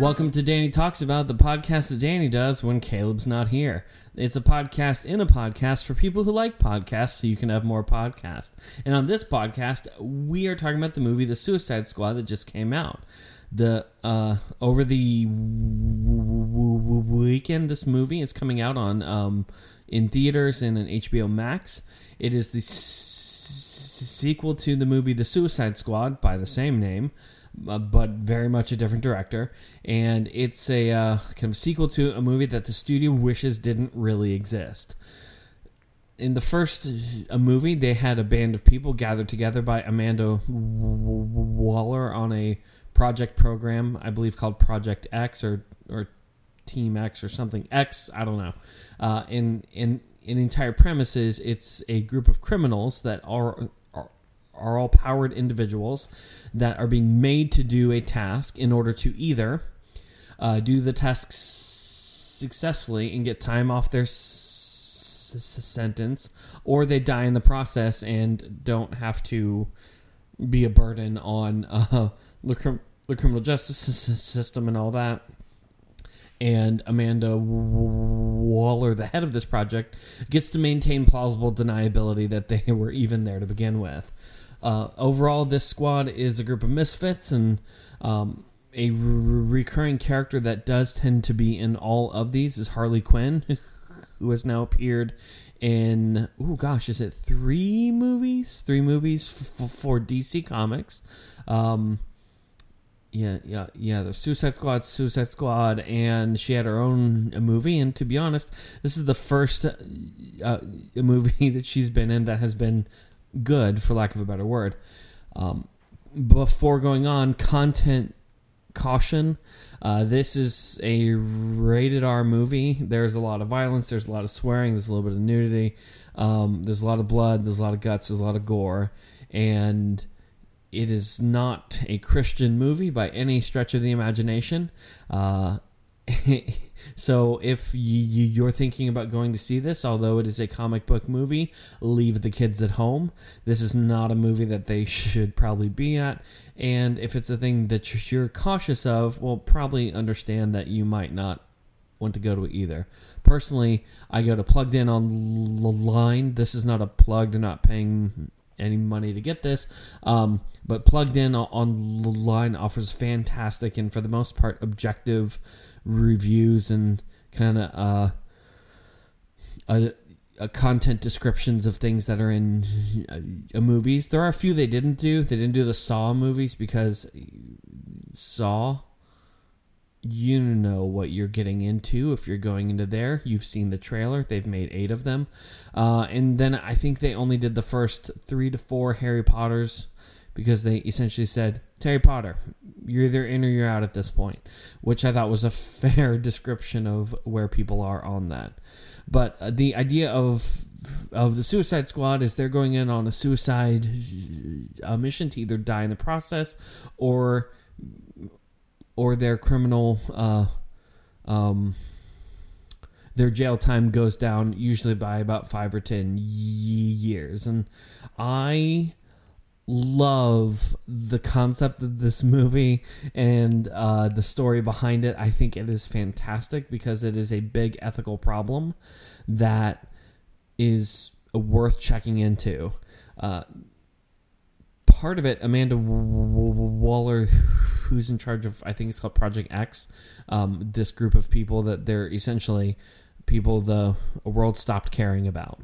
Welcome to Danny Talks About, the podcast that Danny does when Caleb's not here. It's a podcast in a podcast for people who like podcasts so you can have more podcasts. And on this podcast, we are talking about the movie The Suicide Squad that just came out. The uh, over the weekend, this movie is coming out on um, in theaters and on HBO Max. It is the s- sequel to the movie The Suicide Squad by the same name uh, but very much a different director. And it's a uh, kind of sequel to a movie that the studio wishes didn't really exist. In the first a movie, they had a band of people gathered together by Amanda Waller on a project program, I believe called Project X or or Team X or something X. I don't know. Uh, and and in the entire premise is it's a group of criminals that are are all powered individuals that are being made to do a task in order to either uh, do the task successfully and get time off their s- sentence, or they die in the process and don't have to be a burden on uh, the, the criminal justice system and all that and Amanda Waller, the head of this project, gets to maintain plausible deniability that they were even there to begin with. Uh, overall, this squad is a group of misfits, and um, a r- recurring character that does tend to be in all of these is Harley Quinn, who has now appeared in oh gosh, is it three movies? Three movies f- for DC Comics. Um, yeah, yeah, yeah. The Suicide Squad, Suicide Squad, and she had her own movie. And to be honest, this is the first uh, movie that she's been in that has been good, for lack of a better word. Um, before going on, content caution. Uh, this is a rated R movie. There's a lot of violence. There's a lot of swearing. There's a little bit of nudity. Um, there's a lot of blood. There's a lot of guts. There's a lot of gore, and it is not a Christian movie by any stretch of the imagination. Uh, so if you, are thinking about going to see this, although it is a comic book movie, leave the kids at home. This is not a movie that they should probably be at. And if it's a thing that you're cautious of, well, probably understand that you might not want to go to it either. Personally, I go to Plugged In online. This is not a plug. They're not paying any money to get this. Um, but plugged in online offers fantastic and for the most part objective reviews and kind of uh, a, a content descriptions of things that are in uh, movies. There are a few they didn't do. They didn't do the Saw movies because Saw you know what you're getting into if you're going into there. You've seen the trailer. They've made eight of them. Uh, and then I think they only did the first three to four Harry Potters because they essentially said, Harry Potter, you're either in or you're out at this point, which I thought was a fair description of where people are on that. But uh, the idea of of the Suicide Squad is they're going in on a suicide uh, mission to either die in the process or or their criminal uh, um, their jail time goes down usually by about five or ten years and i love the concept of this movie and uh, the story behind it i think it is fantastic because it is a big ethical problem that is worth checking into uh, part of it amanda waller who's in charge of I think it's called Project X. Um, this group of people that they're essentially people the world stopped caring about.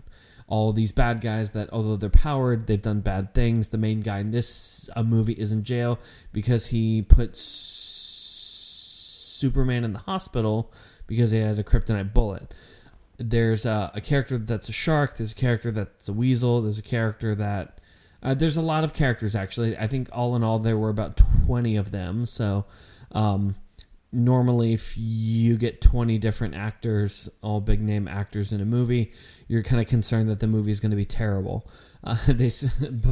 All these bad guys that although they're powered, they've done bad things. The main guy in this a movie is in jail because he puts Superman in the hospital because he had a kryptonite bullet. There's a, a character that's a shark. There's a character that's a weasel. There's a character that uh, there's a lot of characters actually. I think all in all there were about 20 of them. So um, normally, if you get 20 different actors, all big name actors in a movie, you're kind of concerned that the movie is going to be terrible. Uh, they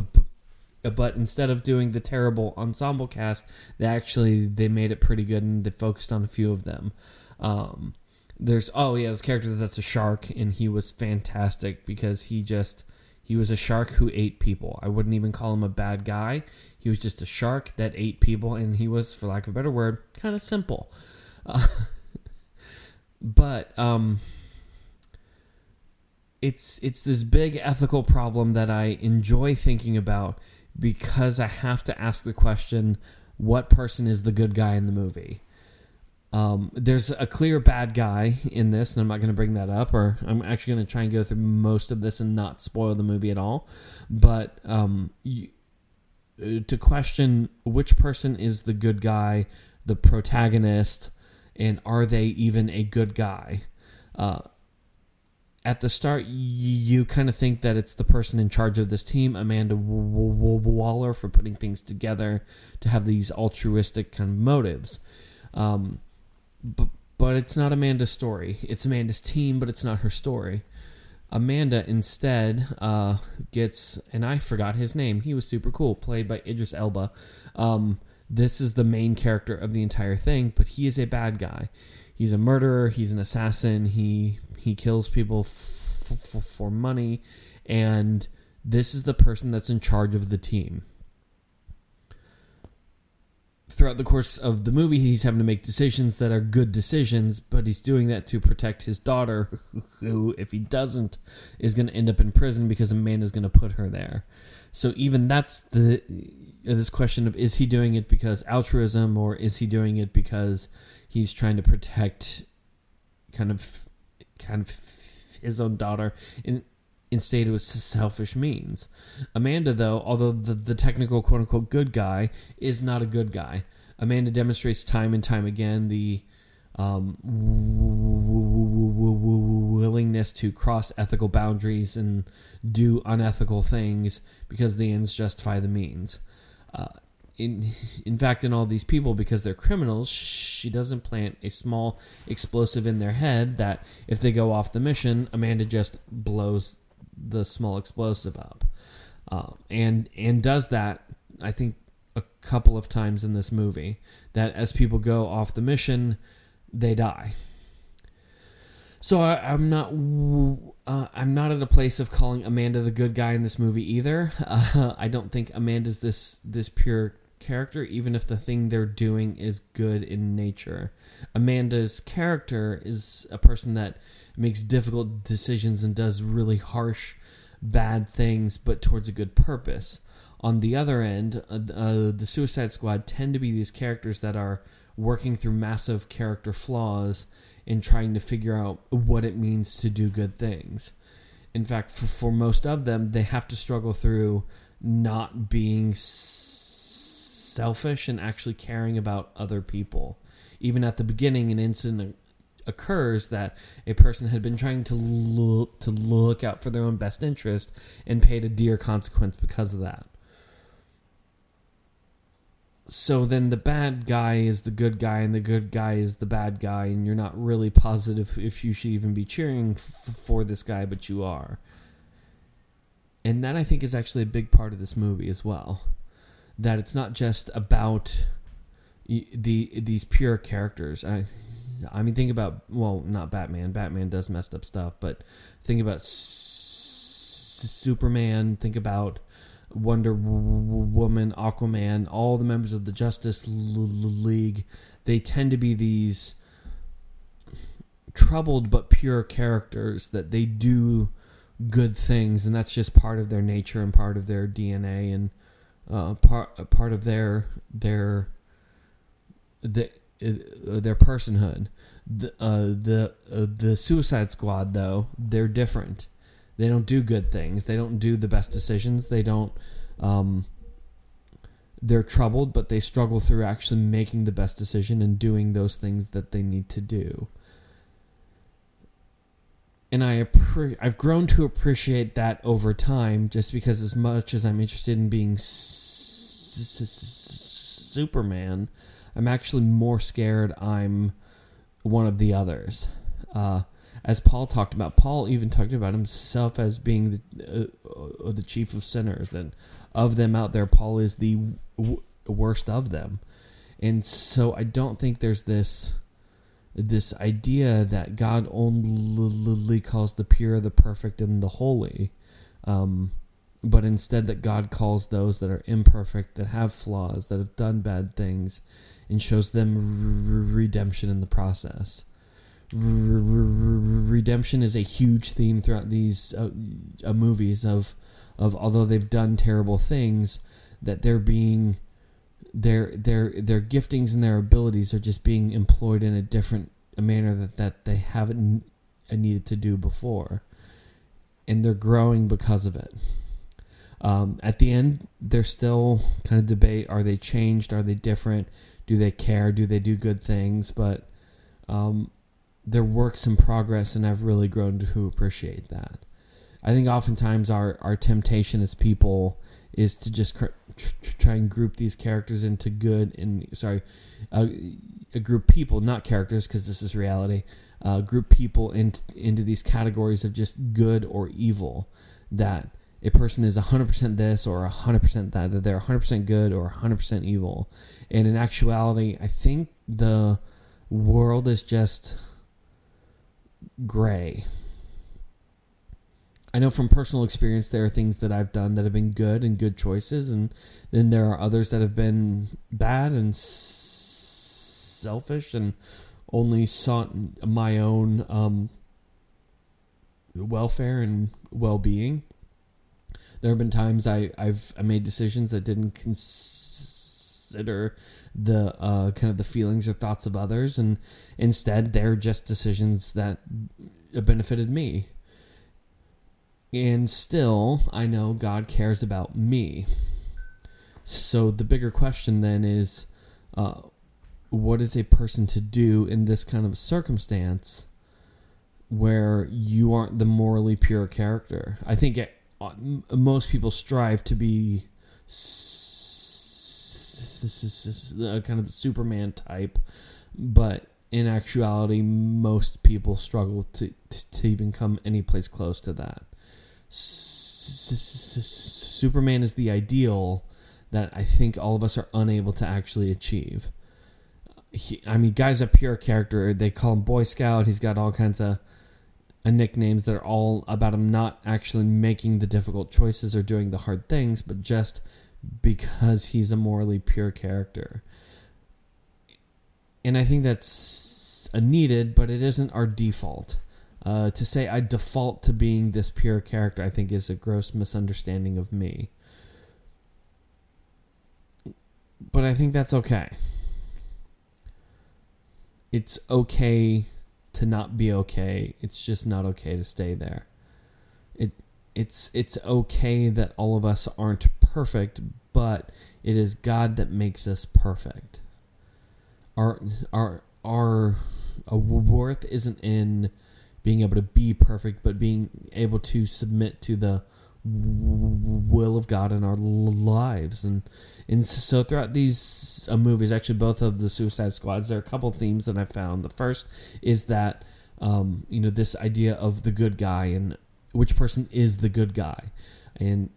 but instead of doing the terrible ensemble cast, they actually they made it pretty good and they focused on a few of them. Um, there's oh yeah, this character that's a shark and he was fantastic because he just He was a shark who ate people. I wouldn't even call him a bad guy. He was just a shark that ate people, and he was, for lack of a better word, kind of simple. Uh, but um, it's it's this big ethical problem that I enjoy thinking about because I have to ask the question: What person is the good guy in the movie? Um, there's a clear bad guy in this, and I'm not going to bring that up, or I'm actually going to try and go through most of this and not spoil the movie at all. But um, you, uh, to question which person is the good guy, the protagonist, and are they even a good guy? Uh, at the start, you kind of think that it's the person in charge of this team, Amanda Waller, for putting things together to have these altruistic kind of motives. Um, but but it's not Amanda's story. It's Amanda's team, but it's not her story. Amanda instead uh, gets, and I forgot his name. He was super cool, played by Idris Elba. Um, this is the main character of the entire thing, but he is a bad guy. He's a murderer. He's an assassin. He he kills people f- f- for money, and this is the person that's in charge of the team throughout the course of the movie, he's having to make decisions that are good decisions, but he's doing that to protect his daughter, who, if he doesn't, is going to end up in prison because Amanda is going to put her there. So even that's the uh, this question of is he doing it because altruism or is he doing it because he's trying to protect kind of kind of his own daughter and Instead, it was selfish means. Amanda, though, although the, the technical quote unquote good guy, is not a good guy. Amanda demonstrates time and time again the um, willingness to cross ethical boundaries and do unethical things because the ends justify the means. Uh, in in fact, in all these people, because they're criminals, she doesn't plant a small explosive in their head that if they go off the mission, Amanda just blows the small explosive up, uh, and and does that I think a couple of times in this movie. That as people go off the mission, they die. So I, am not uh, I'm not at a place of calling Amanda the good guy in this movie either. Uh, I don't think Amanda's this this pure character, even if the thing they're doing is good in nature. Amanda's character is a person that makes difficult decisions and does really harsh, bad things, but towards a good purpose. On the other end, uh, uh, the Suicide Squad tend to be these characters that are working through massive character flaws and trying to figure out what it means to do good things. In fact, for, for most of them, they have to struggle through not being selfish and actually caring about other people. Even at the beginning, an incident occurs that a person had been trying to look, to look out for their own best interest and paid a dear consequence because of that. So then the bad guy is the good guy and the good guy is the bad guy and you're not really positive if you should even be cheering f- for this guy but you are. And that I think is actually a big part of this movie as well. That it's not just about the these pure characters. I I mean, think about well, not Batman. Batman does messed up stuff, but think about S- Superman. Think about Wonder Woman, Aquaman, all the members of the Justice League. They tend to be these troubled but pure characters that they do good things, and that's just part of their nature and part of their DNA and uh, part part of their their the uh, their personhood. The uh, the uh, the Suicide Squad though they're different. They don't do good things. They don't do the best decisions. They don't. Um, they're troubled, but they struggle through actually making the best decision and doing those things that they need to do. And I appre- I've grown to appreciate that over time, just because as much as I'm interested in being s- s- s- Superman, I'm actually more scared I'm one of the others. Uh, as Paul talked about, Paul even talked about himself as being the uh, the chief of sinners. That of them out there, Paul is the w- worst of them, and so I don't think there's this this idea that God only calls the pure, the perfect, and the holy. Um, but instead, that God calls those that are imperfect, that have flaws, that have done bad things, and shows them redemption in the process. Redemption is a huge theme throughout these uh, uh, movies of of although they've done terrible things, that they're being their their their giftings and their abilities are just being employed in a different manner that, that they haven't needed to do before. And they're growing because of it. Um, at the end there's still kind of debate. Are they changed? Are they different? Do they care? Do they do good things? But um, they're works in progress and i've really grown to appreciate that. I think oftentimes our, our temptation as people is to just cr- try and group these characters into good and sorry, uh, a group people, not characters, because this is reality. Uh, group people into into these categories of just good or evil. That a person is 100% this or 100% that, that they're 100% good or 100% evil. And in actuality, I think the world is just gray I know from personal experience there are things that I've done that have been good and good choices, and then there are others that have been bad and selfish and only sought my own um, welfare and well being. There have been times I, I've I made decisions that didn't consider the uh, kind of the feelings or thoughts of others, and instead they're just decisions that benefited me and still, I know God cares about me. So the bigger question then is uh, what is a person to do in this kind of circumstance where you aren't the morally pure character? I think it, uh, most people strive to be kind of the Superman type, but in actuality, most people struggle to, to even come any place close to that. Superman is the ideal that I think all of us are unable to actually achieve. He, I mean, guy's a pure character. They call him Boy Scout. He's got all kinds of uh, nicknames that are all about him not actually making the difficult choices or doing the hard things, but just because he's a morally pure character. And I think that's needed, but it isn't our default. Uh, to say I default to being this pure character, I think, is a gross misunderstanding of me. But I think that's okay. It's okay to not be okay. It's just not okay to stay there. It it's it's okay that all of us aren't perfect, but it is God that makes us perfect. Our our our, our worth isn't in being able to be perfect, but being able to submit to the will of God in our lives. And and so throughout these uh, movies, actually both of the Suicide Squads, there are a couple themes that I found. The first is that um, you know this idea of the good guy and which person is the good guy, and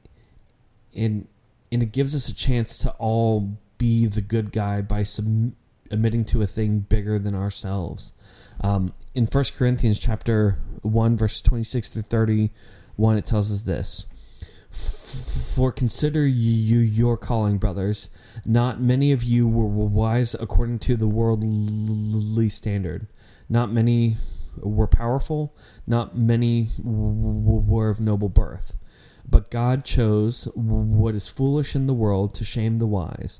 and and it gives us a chance to all be the good guy by submitting to a thing bigger than ourselves. Um, in 1 Corinthians chapter 1 verse 26 through 31 it tells us this. For consider you your calling brothers. Not many of you were wise according to the worldly standard. Not many were powerful. Not many were of noble birth. But God chose what is foolish in the world to shame the wise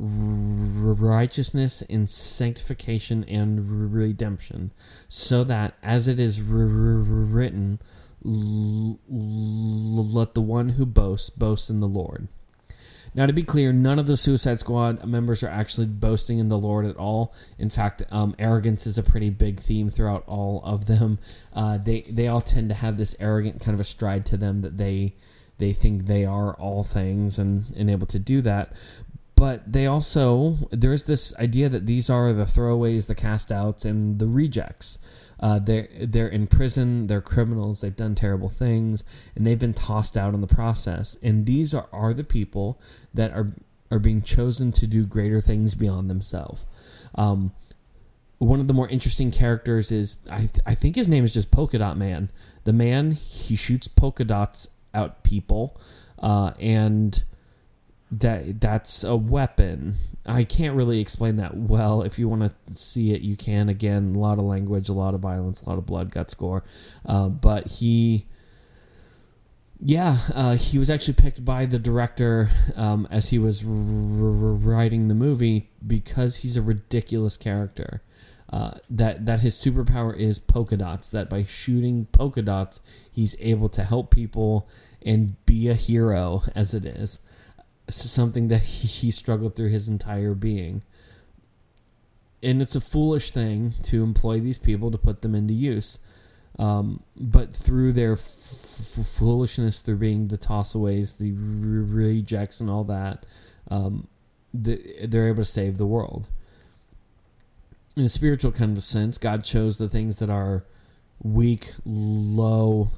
righteousness and sanctification and redemption, so that, as it is written, let the one who boasts boast in the Lord. Now, to be clear, none of the Suicide Squad members are actually boasting in the Lord at all. In fact, um, arrogance is a pretty big theme throughout all of them. Uh, they they all tend to have this arrogant kind of a stride to them that they they think they are all things and, and able to do that. But they also there's this idea that these are the throwaways, the cast outs, and the rejects. Uh, they're they're in prison. They're criminals. They've done terrible things, and they've been tossed out in the process. And these are, are the people that are are being chosen to do greater things beyond themselves. Um, one of the more interesting characters is I, I think his name is just Polka Dot Man. The man he shoots polka dots out people, uh, and that that's a weapon. I can't really explain that well. If you want to see it, you can. Again, a lot of language, a lot of violence, a lot of blood, guts, gore. Uh, but he, yeah, uh, he was actually picked by the director um, as he was r- r- writing the movie because he's a ridiculous character. Uh, that that his superpower is polka dots. That by shooting polka dots, he's able to help people and be a hero, as it is something that he struggled through his entire being. And it's a foolish thing to employ these people to put them into use. Um, but through their f- f- foolishness, through being the tossaways, the re- rejects, and all that, um, the, they're able to save the world. In a spiritual kind of sense, God chose the things that are weak, low,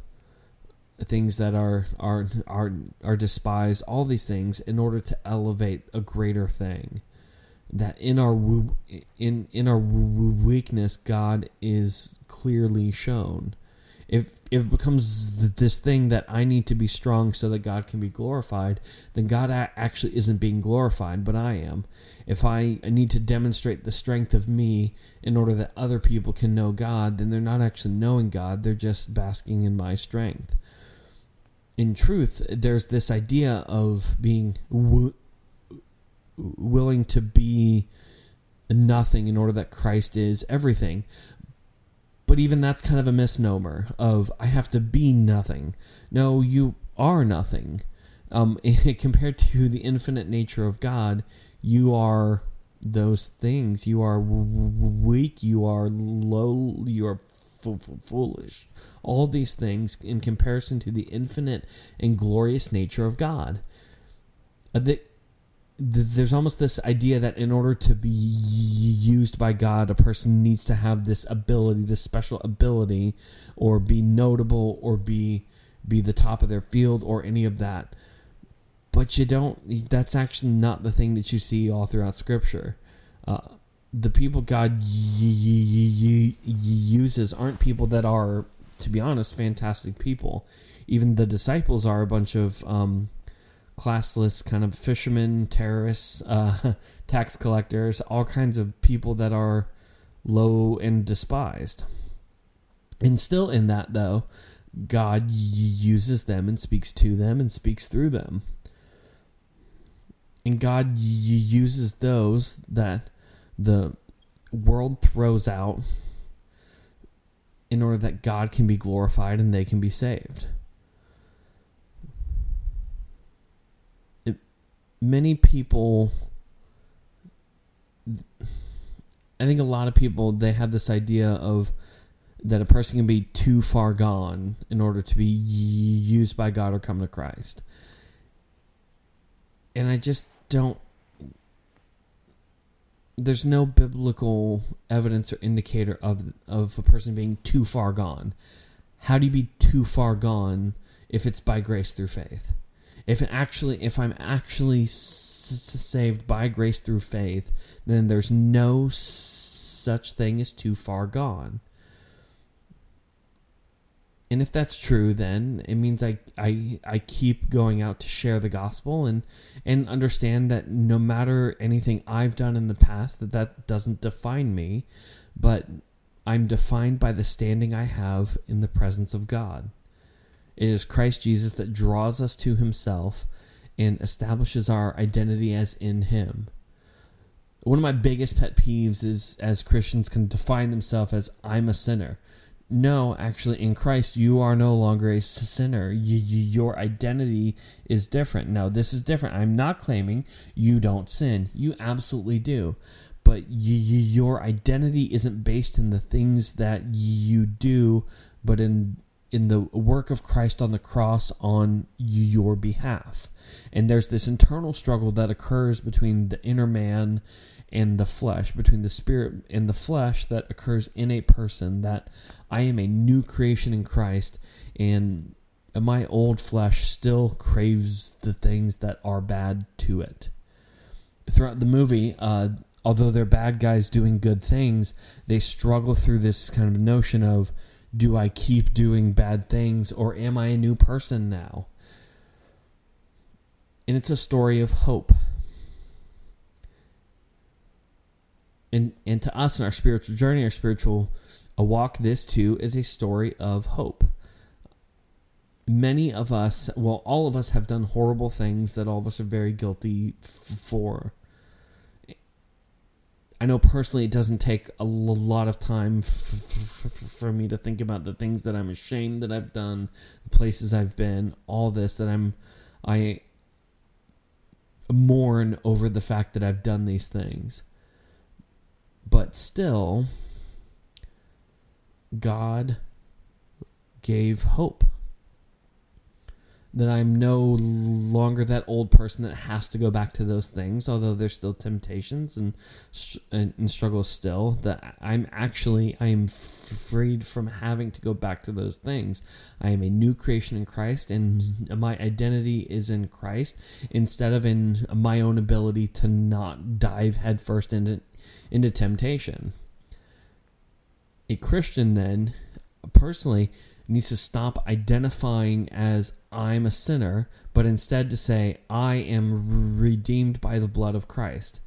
things that are are are are despised all these things in order to elevate a greater thing. That in our in in our weakness god is clearly shown. If if it becomes this thing that i need to be strong so that god can be glorified then god actually isn't being glorified but i am. If i need to demonstrate the strength of me in order that other people can know god then they're not actually knowing god. They're just basking in my strength in truth, there's this idea of being w- willing to be nothing in order that Christ is everything. But even that's kind of a misnomer of I have to be nothing. No, you are nothing. Um, compared to the infinite nature of God, you are those things. You are weak. You are low. You are foolish. All these things in comparison to the infinite and glorious nature of God. Uh, the, the, there's almost this idea that in order to be used by God, a person needs to have this ability, this special ability, or be notable, or be be the top of their field, or any of that. But you don't. That's actually not the thing that you see all throughout Scripture. Uh, the people God y- y- y- uses aren't people that are, to be honest, fantastic people. Even the disciples are a bunch of um, classless kind of fishermen, terrorists, uh, tax collectors, all kinds of people that are low and despised. And still, in that though, God uses them and speaks to them and speaks through them. And God uses those that the world throws out in order that God can be glorified and they can be saved. It, many people I think a lot of people they have this idea of that a person can be too far gone in order to be used by God or come to Christ. And I just don't there's no biblical evidence or indicator of of a person being too far gone. How do you be too far gone if it's by grace through faith? If actually, if I'm actually s- saved by grace through faith, then there's no s- such thing as too far gone. And if that's true, then it means I, I I keep going out to share the gospel and and understand that no matter anything I've done in the past, that that doesn't define me, but I'm defined by the standing I have in the presence of God. It is Christ Jesus that draws us to Himself and establishes our identity as in Him. One of my biggest pet peeves is as Christians can define themselves as I'm a sinner no, actually, in Christ, you are no longer a sinner. You, you, your identity is different. Now, this is different. I'm not claiming you don't sin. You absolutely do. But you, your identity isn't based in the things that you do, but in in the work of Christ on the cross on your behalf. And there's this internal struggle that occurs between the inner man and the flesh, between the spirit and the flesh that occurs in a person that I am a new creation in Christ and my old flesh still craves the things that are bad to it. Throughout the movie, uh, although they're bad guys doing good things, they struggle through this kind of notion of do I keep doing bad things or am I a new person now? And it's a story of hope. And and to us in our spiritual journey, our spiritual a walk, this too is a story of hope. Many of us, well, all of us have done horrible things that all of us are very guilty f- for I know personally it doesn't take a lot of time f- f- for me to think about the things that I'm ashamed that I've done, the places I've been, all this that I'm I mourn over the fact that I've done these things. But still God gave hope that I'm no longer that old person that has to go back to those things, although there's still temptations and and, and struggles still. That I'm actually I am freed from having to go back to those things. I am a new creation in Christ, and my identity is in Christ instead of in my own ability to not dive headfirst into into temptation. A Christian then, personally needs to stop identifying as I'm a sinner, but instead to say, I am redeemed by the blood of Christ.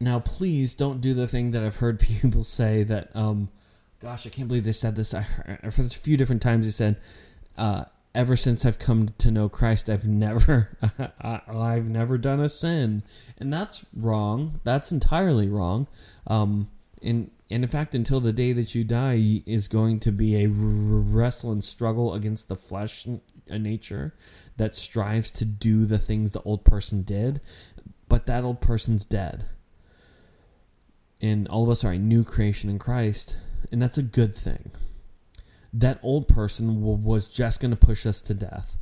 Now, please don't do the thing that I've heard people say that, um, gosh, I can't believe they said this. I heard, for a few different times, they said, uh, ever since I've come to know Christ, I've never, I've never done a sin, and that's wrong. That's entirely wrong. Um, and and in fact, until the day that you die, is going to be a wrestle and struggle against the flesh and nature that strives to do the things the old person did, but that old person's dead. And all of us are a new creation in Christ, and that's a good thing. That old person was just going to push us to death.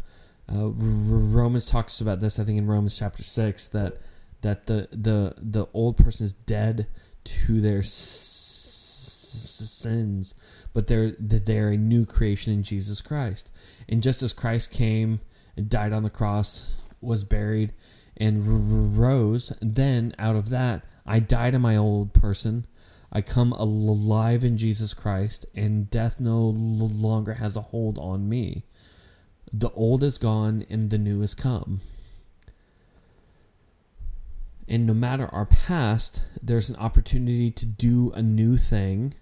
Uh, Romans talks about this, I think, in Romans chapter six, that that the the the old person is dead to their sins, but they're they're a new creation in Jesus Christ. And just as Christ came and died on the cross, was buried, and rose, then out of that, I die to my old person. I come alive in Jesus Christ, and death no longer has a hold on me. The old is gone, and the new has come. And no matter our past, there's an opportunity to do a new thing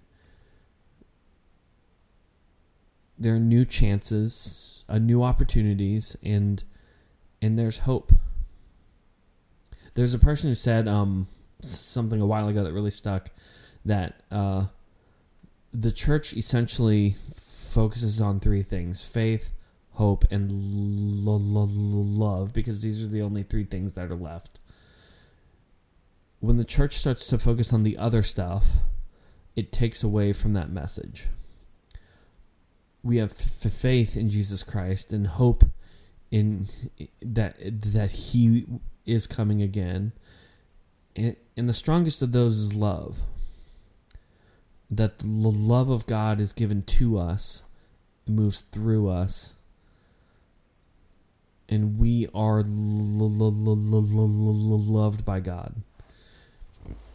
there are new chances, uh, new opportunities, and and there's hope. There's a person who said um, something a while ago that really stuck that uh, the church essentially focuses on three things faith, hope, and l- l- love because these are the only three things that are left. When the church starts to focus on the other stuff, it takes away from that message we have f- faith in Jesus Christ and hope in that that He is coming again. And, and the strongest of those is love. That the love of God is given to us, it moves through us, and we are loved by God.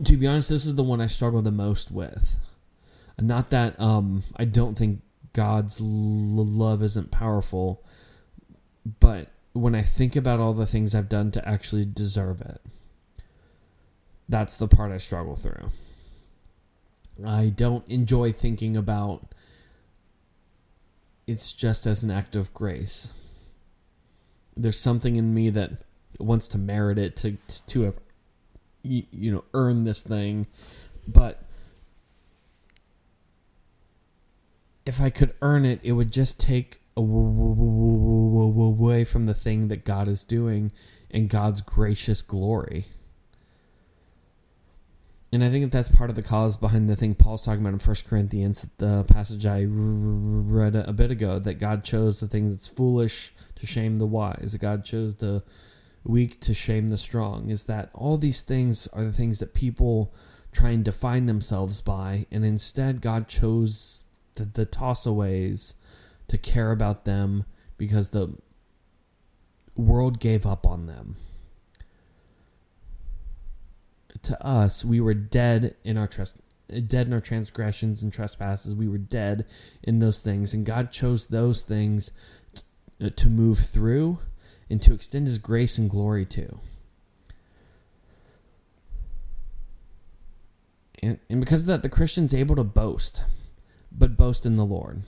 To be honest, this is the one I struggle the most with. Not that um, I don't think God's love isn't powerful, but when I think about all the things I've done to actually deserve it, that's the part I struggle through. I don't enjoy thinking about it's just as an act of grace. There's something in me that wants to merit it to to have you know earn this thing, but if I could earn it, it would just take away from the thing that God is doing and God's gracious glory. and I think that that's part of the cause behind the thing Paul's talking about in First Corinthians, the passage I read a bit ago, that God chose the thing that's foolish to shame the wise, that God chose the weak to shame the strong, is that all these things are the things that people try and define themselves by, and instead God chose the, the tossaways to care about them because the world gave up on them to us, we were dead in our trust dead in our transgressions and trespasses. We were dead in those things, and God chose those things uh, to move through and to extend His grace and glory to. And, and because of that, the Christian's able to boast, but boast in the Lord.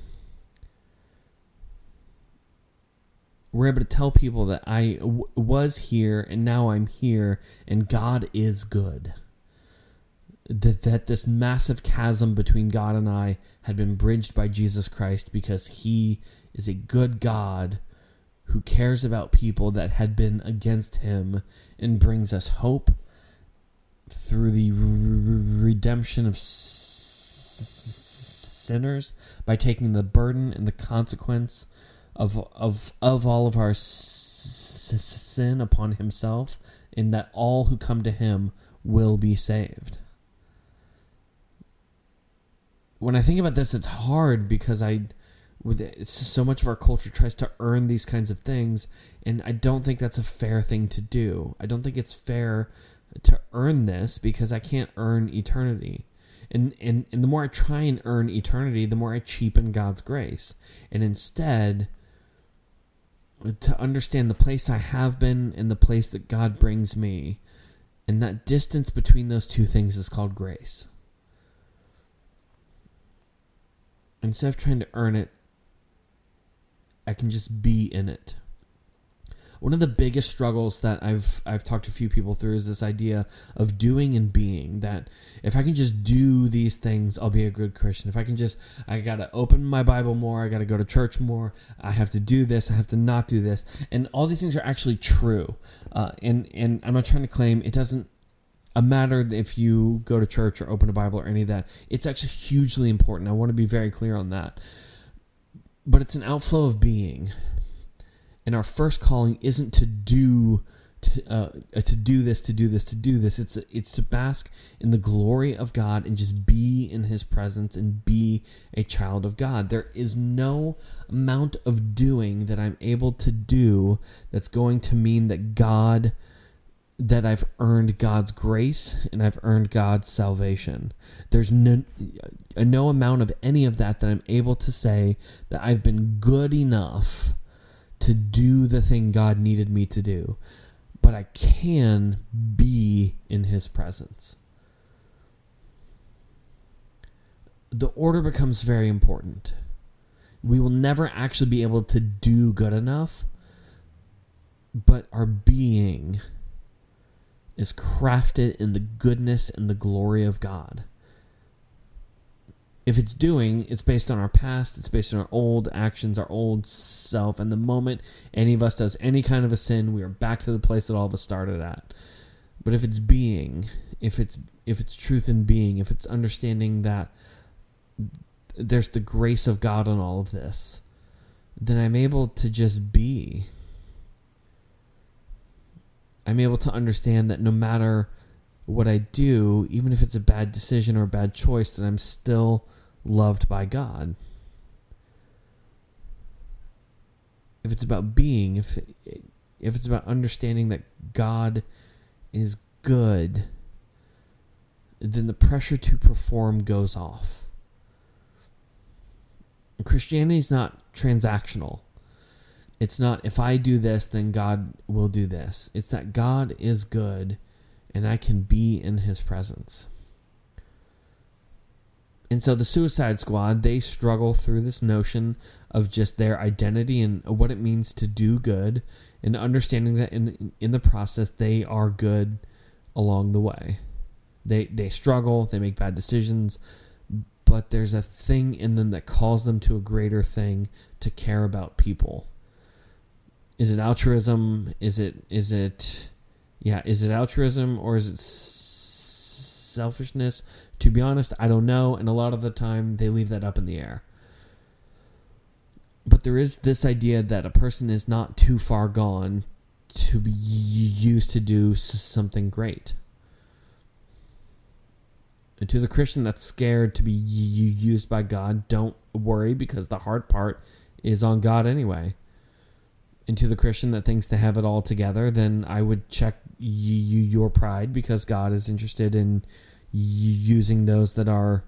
we're able to tell people that I w- was here and now I'm here and God is good. That, that this massive chasm between God and I had been bridged by Jesus Christ because he is a good God who cares about people that had been against him and brings us hope through the redemption of s- sinners by taking the burden and the consequence of of of all of our sin upon himself in that all who come to him will be saved. When i think about this it's hard because i with so much of our culture tries to earn these kinds of things and i don't think that's a fair thing to do. I don't think it's fair to earn this because i can't earn eternity and, and and the more I try and earn eternity, the more I cheapen God's grace. And instead, to understand the place I have been and the place that God brings me. And that distance between those two things is called grace. Instead of trying to earn it, I can just be in it one of the biggest struggles that I've I've talked to a few people through is this idea of doing and being that if I can just do these things I'll be a good Christian. If I can just I got to open my Bible more I got to go to church more I have to do this I have to not do this. And all these things are actually true. Uh, and and I'm not trying to claim it doesn't a matter if you go to church or open a Bible or any of that. It's actually hugely important. I want to be very clear on that. But it's an outflow of being and our first calling isn't to do to, uh, to do this to do this to do this it's it's to bask in the glory of God and just be in his presence and be a child of God there is no amount of doing that I'm able to do that's going to mean that God that I've earned God's grace and I've earned God's salvation. There's no, no amount of any of that that I'm able to say that I've been good enough to do the thing God needed me to do, but I can be in His presence. The order becomes very important. We will never actually be able to do good enough, but our being is crafted in the goodness and the glory of God if it's doing, it's based on our past, it's based on our old actions, our old self. And the moment any of us does any kind of a sin, we are back to the place that all of us started at. But if it's being, if it's if it's truth in being, if it's understanding that there's the grace of God on all of this, then I'm able to just be. I'm able to understand that no matter what I do, even if it's a bad decision or a bad choice, that I'm still loved by God. If it's about being, if if it's about understanding that God is good, then the pressure to perform goes off. Christianity is not transactional. It's not if I do this, then God will do this. It's that God is good and I can be in his presence. And so the Suicide Squad, they struggle through this notion of just their identity and what it means to do good and understanding that in the, in the process they are good along the way. They they struggle, they make bad decisions, but there's a thing in them that calls them to a greater thing to care about people. Is it altruism? Is it is it yeah, is it altruism or is it selfishness? To be honest, I don't know. And a lot of the time, they leave that up in the air. But there is this idea that a person is not too far gone to be used to do something great. And to the Christian that's scared to be used by God, don't worry because the hard part is on God anyway. And to the Christian that thinks to have it all together, then I would check your pride because God is interested in using those that are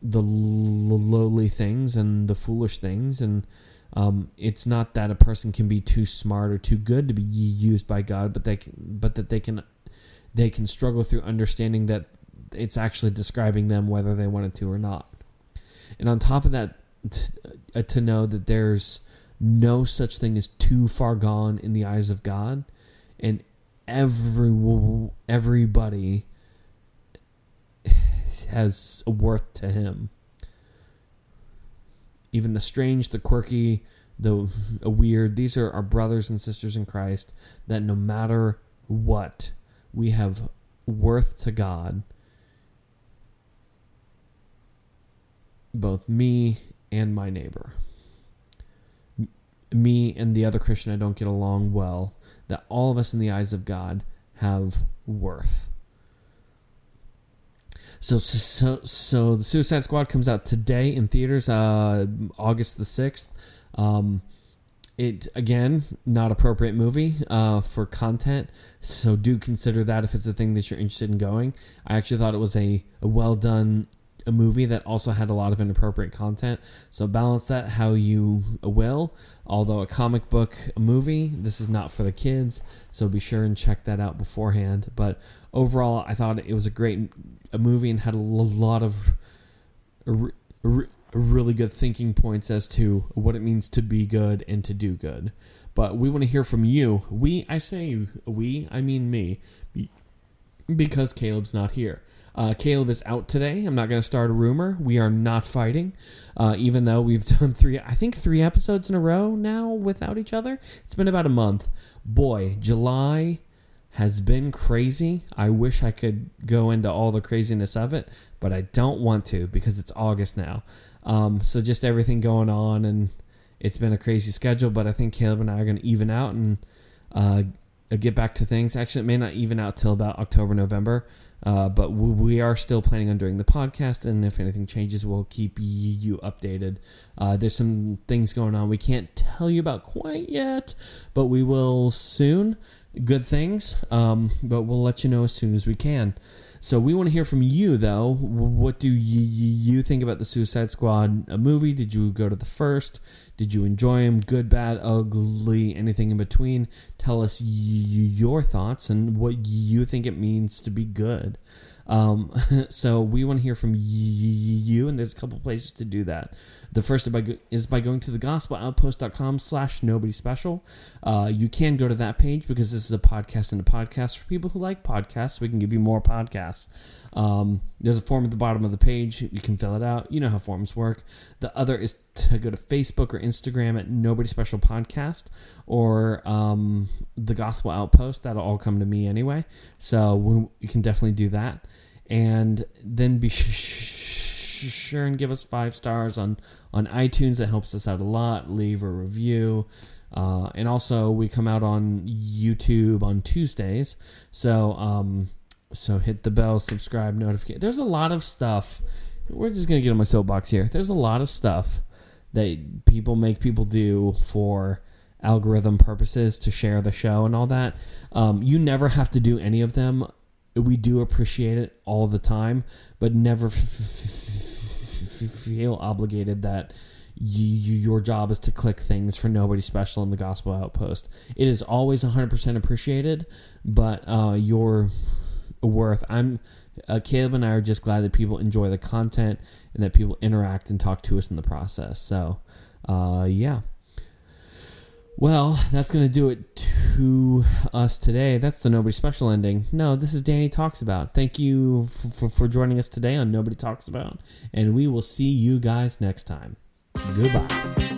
the lowly things and the foolish things and um, it's not that a person can be too smart or too good to be used by God, but they can, but that they can they can struggle through understanding that it's actually describing them whether they wanted to or not. And on top of that, uh, to know that there's no such thing is too far gone in the eyes of God, and every everybody has a worth to Him even the strange, the quirky, the weird. These are our brothers and sisters in Christ that no matter what, we have worth to God. Both me and my neighbor. Me and the other Christian I don't get along well. That all of us in the eyes of God have worth. So, so, so the Suicide Squad comes out today in theaters, uh, August the sixth. Um, it again not appropriate movie uh, for content, so do consider that if it's a thing that you're interested in going. I actually thought it was a, a well done a movie that also had a lot of inappropriate content. So balance that how you will. Although a comic book movie, this is not for the kids. So be sure and check that out beforehand. But overall, I thought it was a great a movie and had a lot of really good thinking points as to what it means to be good and to do good. But we want to hear from you. We, I say we, I mean me, because Caleb's not here. Uh, Caleb is out today. I'm not going to start a rumor. We are not fighting, uh, even though we've done three, I think three episodes in a row now without each other. It's been about a month. Boy, July has been crazy. I wish I could go into all the craziness of it, but I don't want to because it's August now. Um, so just everything going on, and it's been a crazy schedule. But I think Caleb and I are going to even out and uh, get back to things. Actually, it may not even out till about October, November. Uh, but we are still planning on doing the podcast, and if anything changes, we'll keep you updated. Uh, there's some things going on we can't tell you about quite yet, but we will soon. Good things, um, but we'll let you know as soon as we can. So we want to hear from you, though. What do you think about the Suicide Squad a movie? Did you go to the first? Did you enjoy them? Good, bad, ugly, anything in between? Tell us your thoughts and what you think it means to be good. Um, so we want to hear from you, and there's a couple places to do that. The first is by going to the gospeloutpost.com slash nobody special. Uh, you can go to that page because this is a podcast and a podcast for people who like podcasts. We can give you more podcasts. Um, there's a form at the bottom of the page. You can fill it out. You know how forms work. The other is to go to Facebook or Instagram at Nobody Special Podcast or um, the Gospel Outpost. That'll all come to me anyway. So we, you can definitely do that. And then be sure and give us five stars on, on iTunes. That helps us out a lot. Leave a review. Uh, and also, we come out on YouTube on Tuesdays. So, um, so hit the bell, subscribe, notification. There's a lot of stuff. We're just gonna get on my soapbox here. There's a lot of stuff that people make people do for algorithm purposes to share the show and all that. Um, you never have to do any of them. We do appreciate it all the time, but never f- f- feel obligated that you, your job is to click things for nobody special in the gospel outpost. It is always 100% appreciated, but uh, your worth. I'm uh, Caleb and I are just glad that people enjoy the content and that people interact and talk to us in the process. So, uh, yeah. Well, that's going to do it to us today. That's the Nobody Special ending. No, this is Danny Talks About. Thank you for, for joining us today on Nobody Talks About, and we will see you guys next time. Goodbye.